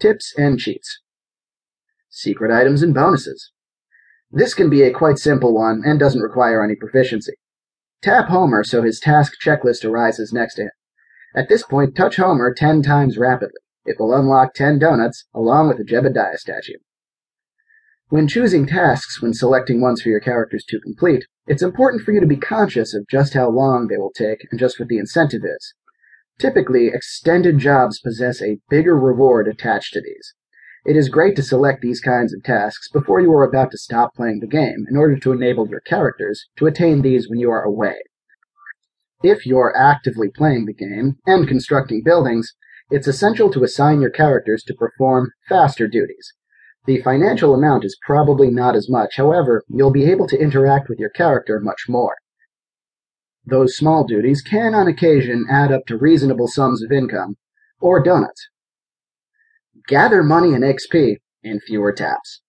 Tips and cheats. Secret items and bonuses. This can be a quite simple one and doesn't require any proficiency. Tap Homer so his task checklist arises next to him. At this point, touch Homer 10 times rapidly. It will unlock 10 donuts, along with a Jebediah statue. When choosing tasks when selecting ones for your characters to complete, it's important for you to be conscious of just how long they will take and just what the incentive is. Typically, extended jobs possess a bigger reward attached to these. It is great to select these kinds of tasks before you are about to stop playing the game in order to enable your characters to attain these when you are away. If you're actively playing the game and constructing buildings, it's essential to assign your characters to perform faster duties. The financial amount is probably not as much, however, you'll be able to interact with your character much more. Those small duties can on occasion add up to reasonable sums of income, or donuts. Gather money and XP in fewer taps.